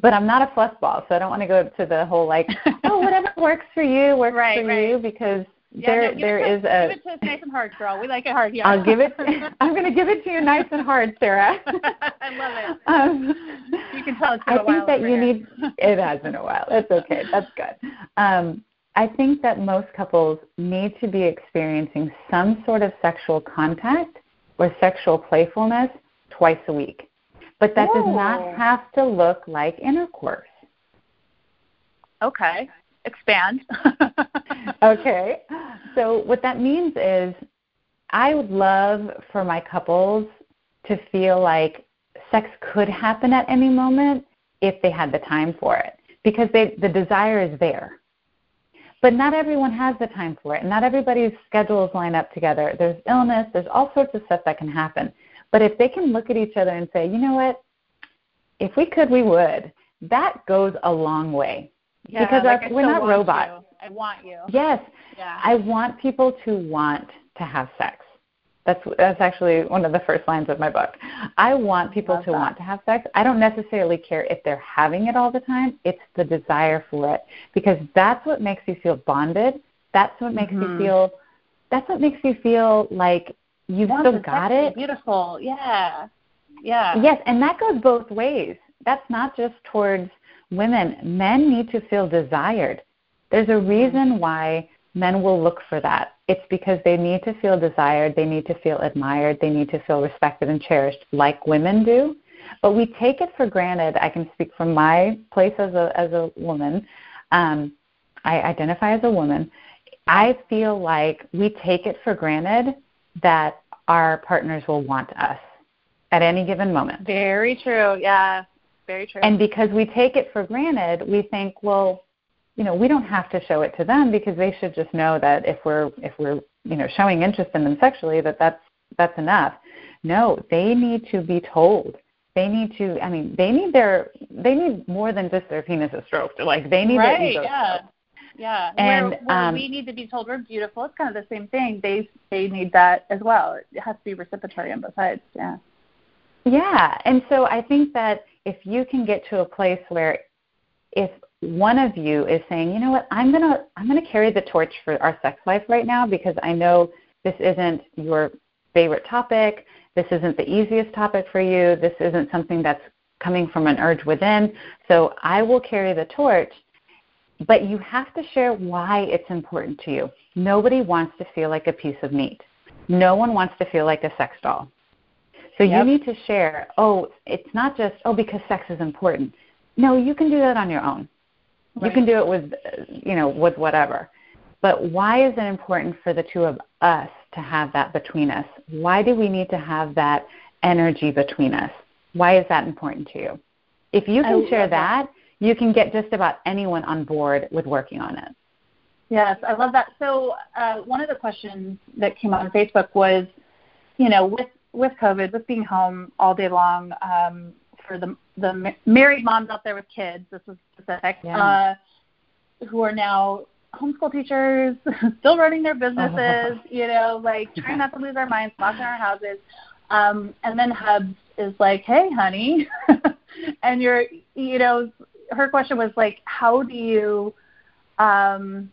but I'm not a fussball, so I don't want to go to the whole like, oh, whatever works for you works right, for right. you because yeah, there no, there is a. Give it to us nice and hard, girl. We like it hard. Yeah. I'll give it. I'm going to give it to you nice and hard, Sarah. I love it. Um, you can tell it's been I a while. I think that you here. need. It has been a while. That's okay. That's good. Um, I think that most couples need to be experiencing some sort of sexual contact or sexual playfulness twice a week. But that does not oh. have to look like intercourse. Okay. Expand. okay. So, what that means is I would love for my couples to feel like sex could happen at any moment if they had the time for it because they, the desire is there. But not everyone has the time for it, and not everybody's schedules line up together. There's illness, there's all sorts of stuff that can happen. But if they can look at each other and say, you know what, if we could, we would, that goes a long way. Yeah, because like our, we're not robots. You. I want you. Yes. Yeah. I want people to want to have sex. That's that's actually one of the first lines of my book. I want people Love to that. want to have sex. I don't necessarily care if they're having it all the time. It's the desire for it because that's what makes you feel bonded. That's what makes mm-hmm. you feel. That's what makes you feel like you've still got it. Beautiful. Yeah. Yeah. Yes, and that goes both ways. That's not just towards women. Men need to feel desired. There's a mm-hmm. reason why men will look for that. It's because they need to feel desired, they need to feel admired, they need to feel respected and cherished like women do. But we take it for granted. I can speak from my place as a as a woman. Um, I identify as a woman. I feel like we take it for granted that our partners will want us at any given moment. Very true. Yeah. Very true. And because we take it for granted, we think, well, you know, we don't have to show it to them because they should just know that if we're if we're you know showing interest in them sexually that that's that's enough. No, they need to be told. They need to. I mean, they need their. They need more than just their penis penises stroked. Like they need right, their ego yeah. stroked. Yeah, and where, where um, we need to be told we're beautiful. It's kind of the same thing. They they need that as well. It has to be reciprocatory on both sides. Yeah. Yeah, and so I think that if you can get to a place where if one of you is saying, you know what, I'm gonna I'm gonna carry the torch for our sex life right now because I know this isn't your favorite topic, this isn't the easiest topic for you, this isn't something that's coming from an urge within. So I will carry the torch, but you have to share why it's important to you. Nobody wants to feel like a piece of meat. No one wants to feel like a sex doll. So yep. you need to share, oh, it's not just, oh, because sex is important. No, you can do that on your own. Right. You can do it with, you know, with whatever. But why is it important for the two of us to have that between us? Why do we need to have that energy between us? Why is that important to you? If you can share that, that, you can get just about anyone on board with working on it. Yes, I love that. So uh, one of the questions that came on Facebook was, you know, with with COVID, with being home all day long, um, for the the married moms out there with kids, this is specific, yeah. uh, who are now homeschool teachers still running their businesses, you know, like trying not to lose our minds, locking our houses. Um, and then Hubs is like, hey, honey. and you're, you know, her question was like, how do you um,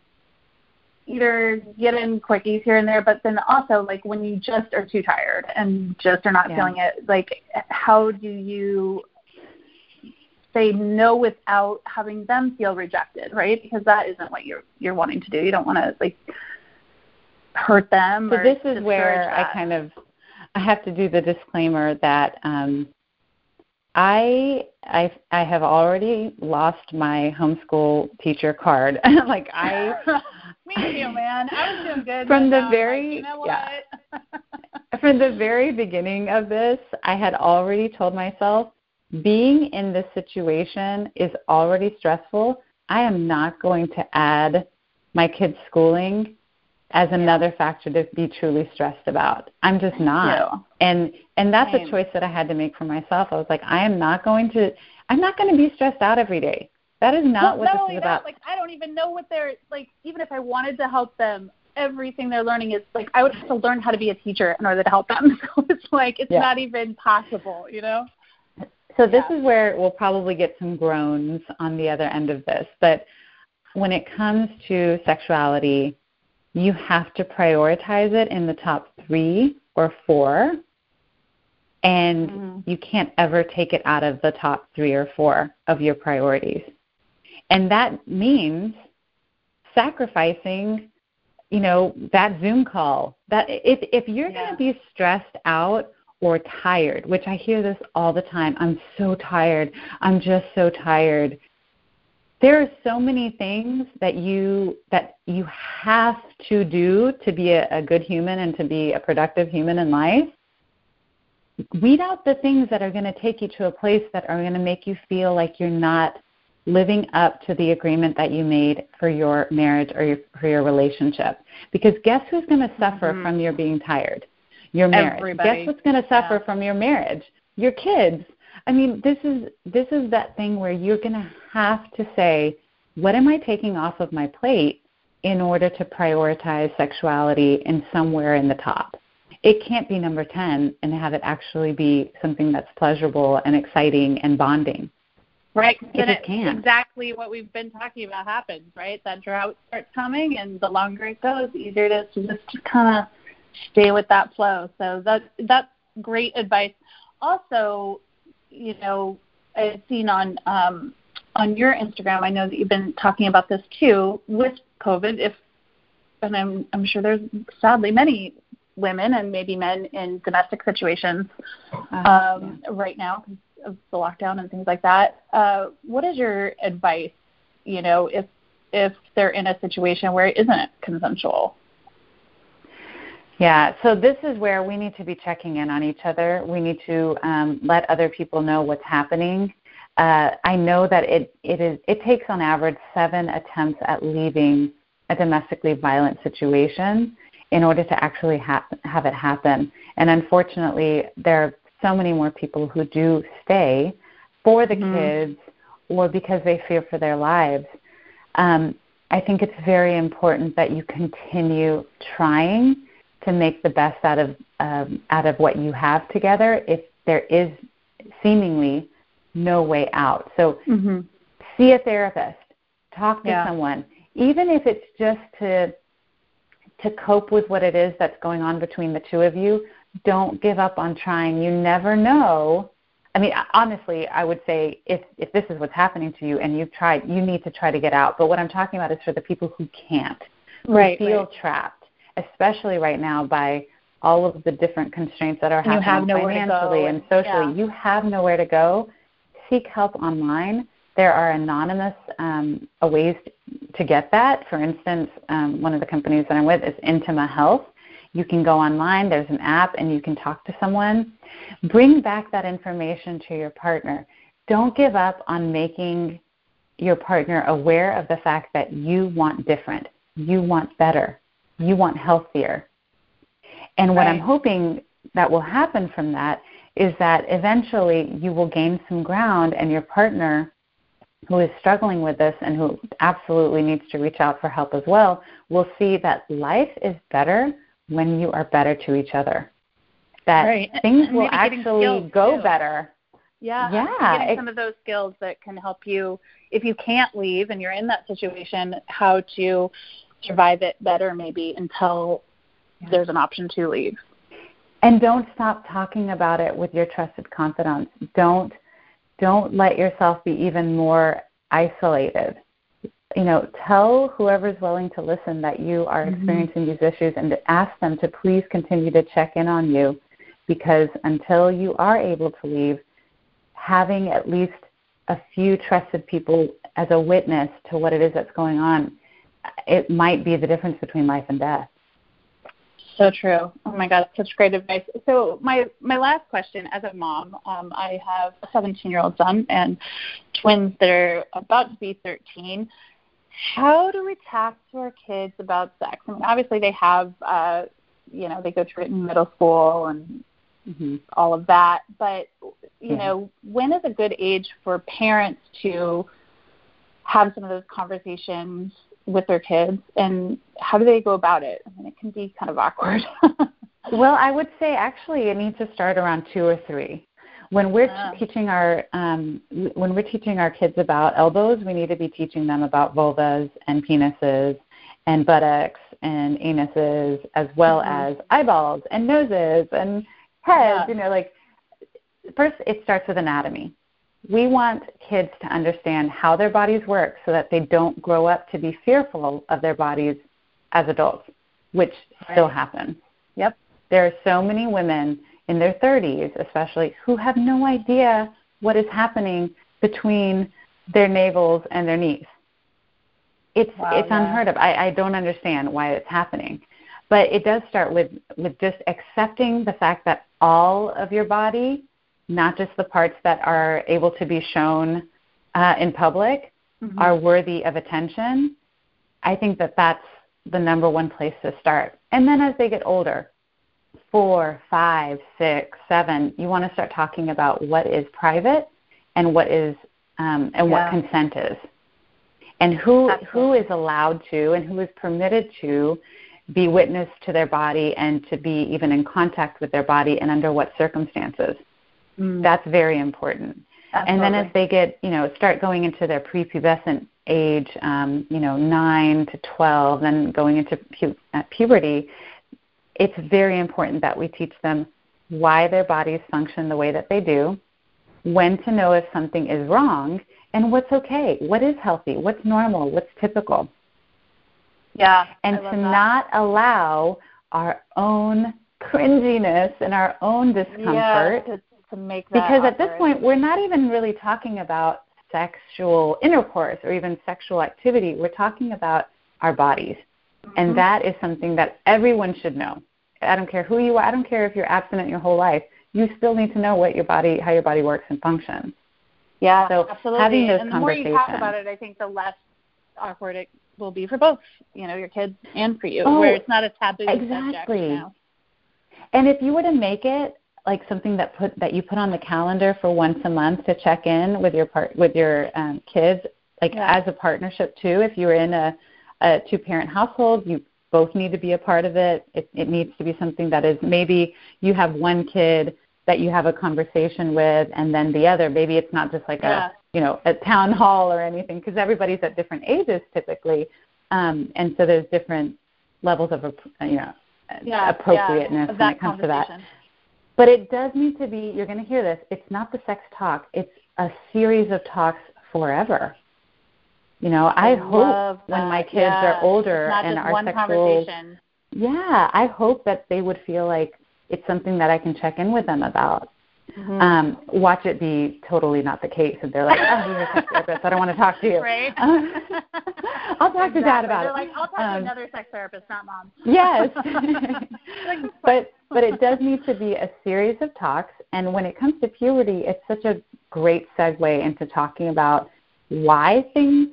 either get in quickies here and there, but then also like when you just are too tired and just are not yeah. feeling it, like how do you say no without having them feel rejected, right? Because that isn't what you're you're wanting to do. You don't want to like hurt them. So this is where that. I kind of I have to do the disclaimer that um, I I I have already lost my homeschool teacher card. like I Me too, man. I was doing good. From the very like, you know yeah. from the very beginning of this, I had already told myself being in this situation is already stressful. I am not going to add my kids' schooling as another factor to be truly stressed about. I'm just not. And and that's Same. a choice that I had to make for myself. I was like, I am not going to I'm not going to be stressed out every day. That is not well, what not this is about. like I don't even know what they're like even if I wanted to help them, everything they're learning is like I would have to learn how to be a teacher in order to help them. So it's like it's yeah. not even possible, you know? So this yeah. is where we'll probably get some groans on the other end of this. But when it comes to sexuality, you have to prioritize it in the top three or four. And mm-hmm. you can't ever take it out of the top three or four of your priorities. And that means sacrificing, you know, that Zoom call. That if if you're yeah. going to be stressed out or tired, which I hear this all the time. I'm so tired. I'm just so tired. There are so many things that you that you have to do to be a, a good human and to be a productive human in life. Weed out the things that are going to take you to a place that are going to make you feel like you're not living up to the agreement that you made for your marriage or your, for your relationship. Because guess who's going to suffer mm-hmm. from your being tired? your marriage. Everybody. Guess what's going to suffer yeah. from your marriage? Your kids. I mean, this is this is that thing where you're going to have to say, what am I taking off of my plate in order to prioritize sexuality in somewhere in the top? It can't be number 10 and have it actually be something that's pleasurable and exciting and bonding. Right. It can't. Exactly what we've been talking about happens, right? That drought starts coming, and the longer it goes, the easier it is to just kind of stay with that flow. So that that's great advice. Also, you know, I've seen on um, on your Instagram. I know that you've been talking about this too with COVID. If and I'm I'm sure there's sadly many women and maybe men in domestic situations uh, um, yeah. right now of the lockdown and things like that. Uh, what is your advice? You know, if if they're in a situation where it isn't consensual. Yeah, so this is where we need to be checking in on each other. We need to um, let other people know what's happening. Uh, I know that it, it is it takes on average seven attempts at leaving a domestically violent situation in order to actually ha- have it happen. And unfortunately, there so many more people who do stay for the mm-hmm. kids or because they fear for their lives. Um, I think it's very important that you continue trying to make the best out of um, out of what you have together if there is seemingly no way out. So mm-hmm. see a therapist, talk to yeah. someone, even if it's just to to cope with what it is that's going on between the two of you. Don't give up on trying. You never know. I mean, honestly, I would say if if this is what's happening to you and you've tried, you need to try to get out. But what I'm talking about is for the people who can't, who right, feel right. trapped especially right now by all of the different constraints that are happening financially and socially. Yeah. You have nowhere to go. Seek help online. There are anonymous um, ways to get that. For instance, um, one of the companies that I'm with is Intima Health. You can go online, there's an app, and you can talk to someone. Bring back that information to your partner. Don't give up on making your partner aware of the fact that you want different, you want better, you want healthier. And what. I'm hoping that will happen from that is that eventually you will gain some ground and your partner who is struggling with this and who absolutely needs to reach out for help as well will see that life is better when you are better to each other. That right. things and will actually go too. better. Yeah, yeah. Getting some of those skills that can help you if you can't leave and you're in that situation, how to survive it better maybe until yeah. there's an option to leave. And don't stop talking about it with your trusted confidants. Don't don't let yourself be even more isolated. You know, tell whoever's willing to listen that you are mm-hmm. experiencing these issues and to ask them to please continue to check in on you because until you are able to leave, having at least a few trusted people as a witness to what it is that's going on, it might be the difference between life and death. So true. Oh my God, such great advice. So my my last question, as a mom, um, I have a 17 year old son and twins that are about to be 13. How do we talk to our kids about sex? I mean, obviously they have, uh, you know, they go through it in middle school and mm-hmm. all of that. But you yeah. know, when is a good age for parents to have some of those conversations with their kids and how do they go about it? I mean, it can be kind of awkward. well, I would say actually it needs to start around two or three. When we're yeah. teaching our um, when we're teaching our kids about elbows, we need to be teaching them about vulvas and penises and buttocks and anuses, as well mm-hmm. as eyeballs and noses and heads. Yeah. You know, like first it starts with anatomy we want kids to understand how their bodies work so that they don't grow up to be fearful of their bodies as adults, which right. still happens. Yep. There are so many women in their 30s, especially, who have no idea what is happening between their navels and their knees. It's wow, it's yeah. unheard of. I, I don't understand why it's happening. But it does start with, with just accepting the fact that all of your body not just the parts that are able to be shown uh, in public, mm-hmm. are worthy of attention, I think that that's the number one place to start. And then as they get older, four, five, six, seven, you want to start talking about what is private and what is um, and yeah. what consent is, and who Absolutely. who is allowed to and who is permitted to be witness to their body and to be even in contact with their body and under what circumstances. Mm. That's very important. Absolutely. And then as they get, you know, start going into their prepubescent age, um, you know, 9 to 12, then going into pu- uh, puberty, it's very important that we teach them why their bodies function the way that they do, when to know if something is wrong, and what's okay, what is healthy, what's normal, what's typical. Yeah. And to that. not allow our own cringiness and our own discomfort yeah, to make that because awkward. at this point we're not even really talking about sexual intercourse or even sexual activity we're talking about our bodies. And that is something that everyone should know i don't care who you are i don't care if you're abstinent your whole life you still need to know what your body how your body works and functions yeah so absolutely having those and the more you talk about it i think the less awkward it will be for both you know your kids and for you oh, where it's not a taboo exactly. subject you know? and if you were to make it like something that put that you put on the calendar for once a month to check in with your part with your um, kids, like yeah. as a partnership too. If you're in a, a two parent household, you both need to be a part of it. it. It needs to be something that is maybe you have one kid that you have a conversation with, and then the other. Maybe it's not just like yeah. a you know a town hall or anything because everybody's at different ages typically, um, and so there's different levels of you know yeah, appropriateness yeah, when it comes to that. But it does need to be, you're going to hear this, it's not the sex talk, it's a series of talks forever. You know, I, I hope when my kids yeah. are older and our one sexual Yeah, I hope that they would feel like it's something that I can check in with them about. Mm-hmm. Um, watch it be totally not the case, and they're like, "Oh, you're a sex therapist. I don't want to talk to you." Right. I'll talk exactly. to dad about they're it. Like, I'll talk um, to another sex therapist, not mom. Yes. but but it does need to be a series of talks. And when it comes to puberty, it's such a great segue into talking about why things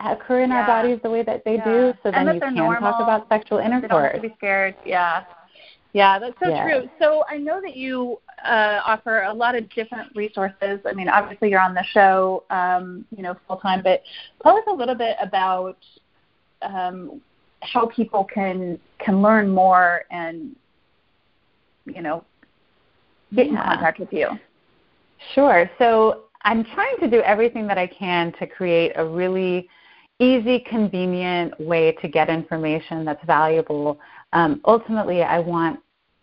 occur in yeah. our bodies the way that they yeah. do. So and then you can normal. talk about sexual intercourse. They don't have to be scared. Yeah. Yeah, that's so yeah. true. So I know that you uh, offer a lot of different resources. I mean, obviously you're on the show, um, you know, full time, but tell us a little bit about um, how people can can learn more and you know get yeah. in contact with you. Sure. So I'm trying to do everything that I can to create a really easy, convenient way to get information that's valuable. Um, ultimately, I want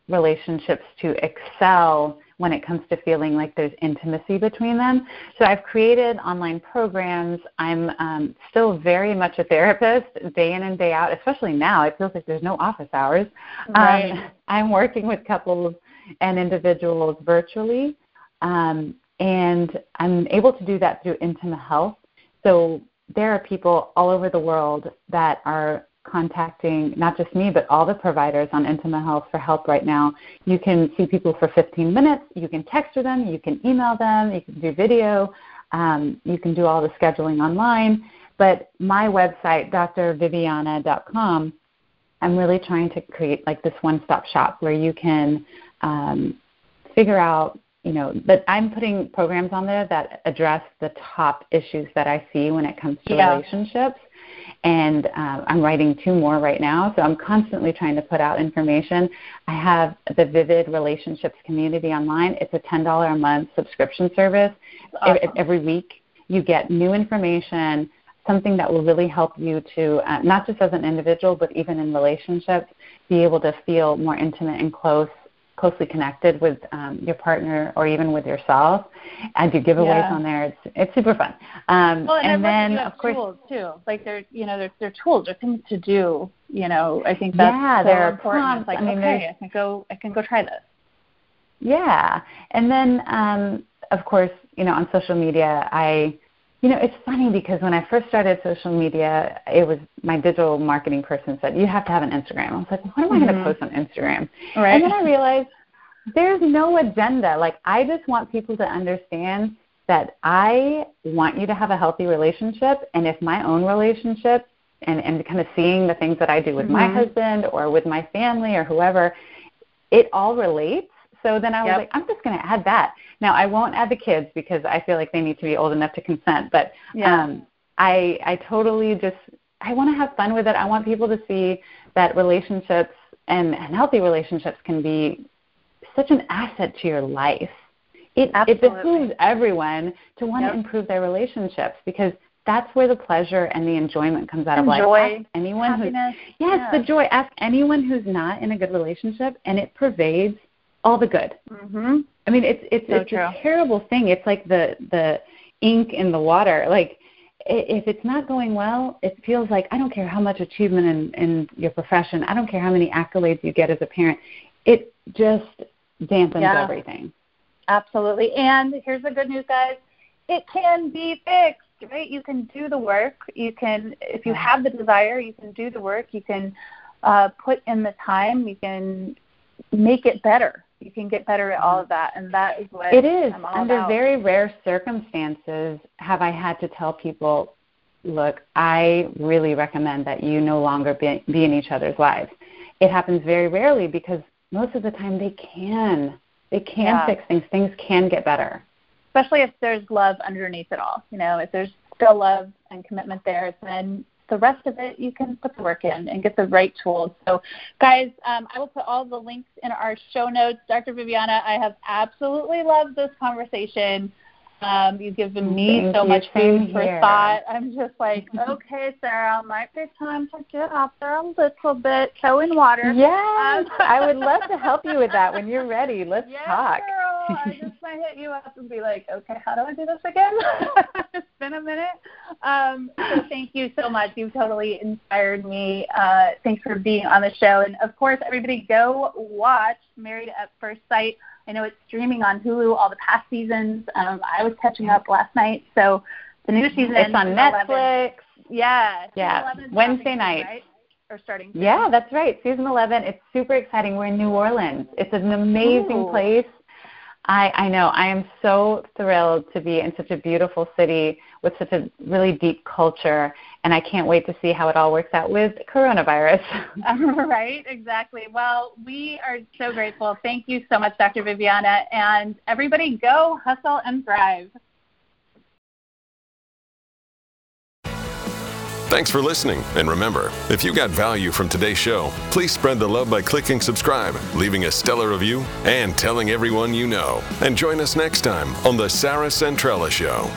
relationships to excel when it comes to feeling like there's intimacy between them. So I've created online programs. I'm um, still very much a therapist day in and day out, especially now. It feels like there's no office hours. Right. Um, I'm working with couples and individuals virtually. Um, and I'm able to do that through Intima Health. So there are people all over the world that are contacting not just me, but all the providers on Intima Health for help right now. You can see people for 15 minutes. You can text them. You can email them. You can do video. Um, you can do all the scheduling online. But my website, drviviana.com, I'm really trying to create like this one-stop shop where you can um, figure out you know, but I'm putting programs on there that address the top issues that I see when it comes to yeah. relationships. And uh, I'm writing two more right now, so I'm constantly trying to put out information. I have the Vivid Relationships community online. It's a $10 a month subscription service. Awesome. Every week, you get new information, something that will really help you to, uh, not just as an individual, but even in relationships, be able to feel more intimate and close closely connected with um, your partner or even with yourself. I do giveaways yeah. on there. It's it's super fun. Um, well, and, and then of course tools too. Like they're you know they're they're tools. They're things to do. You know I think that's yeah, so they're important. Prompts. It's like I mean, okay, I can go I can go try this. Yeah, and then um, of course you know on social media I you know, it's funny because when I first started social media, it was my digital marketing person said, You have to have an Instagram. I was like, What am I mm-hmm. going to post on Instagram? Right. And then I realized there's no agenda. Like, I just want people to understand that I want you to have a healthy relationship. And if my own relationship and, and kind of seeing the things that I do with mm-hmm. my husband or with my family or whoever, it all relates. So then I was yep. like, I'm just going to add that. Now I won't add the kids because I feel like they need to be old enough to consent. But yeah. um, I I totally just I want to have fun with it. I want people to see that relationships and, and healthy relationships can be such an asset to your life. It Absolutely. it behooves everyone to want yep. to improve their relationships because that's where the pleasure and the enjoyment comes out and of life. Joy, ask anyone happiness, who's yes, yeah. the joy. Ask anyone who's not in a good relationship, and it pervades all the good. Mm-hmm. I mean, it's it's, so it's a terrible thing. It's like the the ink in the water. Like if it's not going well, it feels like I don't care how much achievement in, in your profession. I don't care how many accolades you get as a parent. It just dampens yeah. everything. Absolutely. And here's the good news, guys. It can be fixed, right? You can do the work. You can, if you have the desire, you can do the work. You can uh, put in the time. You can make it better. You can get better at all of that, and that is what it is. Under about. very rare circumstances, have I had to tell people, "Look, I really recommend that you no longer be, be in each other's lives." It happens very rarely because most of the time they can. They can Yeah. fix things. Things can get better. especially if there's love underneath it all. You know, if there's still love and commitment there, then the rest of it you can put the work in and get the right tools. So, guys, um, I will put all the links in our show notes. Dr. Viviana, I have absolutely loved this conversation. Um, you've given me Thank so much food for here. thought. I'm just like, okay, Sarah, might be time to get out there a little bit, toe in water. Yes, Um, I would love to help you with that when you're ready. Let's yes, talk. girl. I just might hit you up and be like, okay, how do I do this again? it's been a minute. Um, so thank you so much. You've totally inspired me. Uh, thanks for being on the show. And of course, everybody go watch Married at First Sight. I know it's streaming on Hulu, all the past seasons. Um, I was catching up last night. So the new season It's on Netflix. 11, yeah. Yeah, Wednesday night. Right? Or starting soon. Yeah, that's right. Season 11. It's super exciting. We're in New Orleans. It's an amazing Ooh. place. I, I know. I am so thrilled to be in such a beautiful city with such a really deep culture. And I can't wait to see how it all works out with coronavirus. right, exactly. Well, we are so grateful. Thank you so much, Dr. Viviana. And everybody go hustle and thrive. Thanks for listening. And remember, if you got value from today's show, please spread the love by clicking subscribe, leaving a stellar review, and telling everyone you know. And join us next time on The Sarah Centrella Show.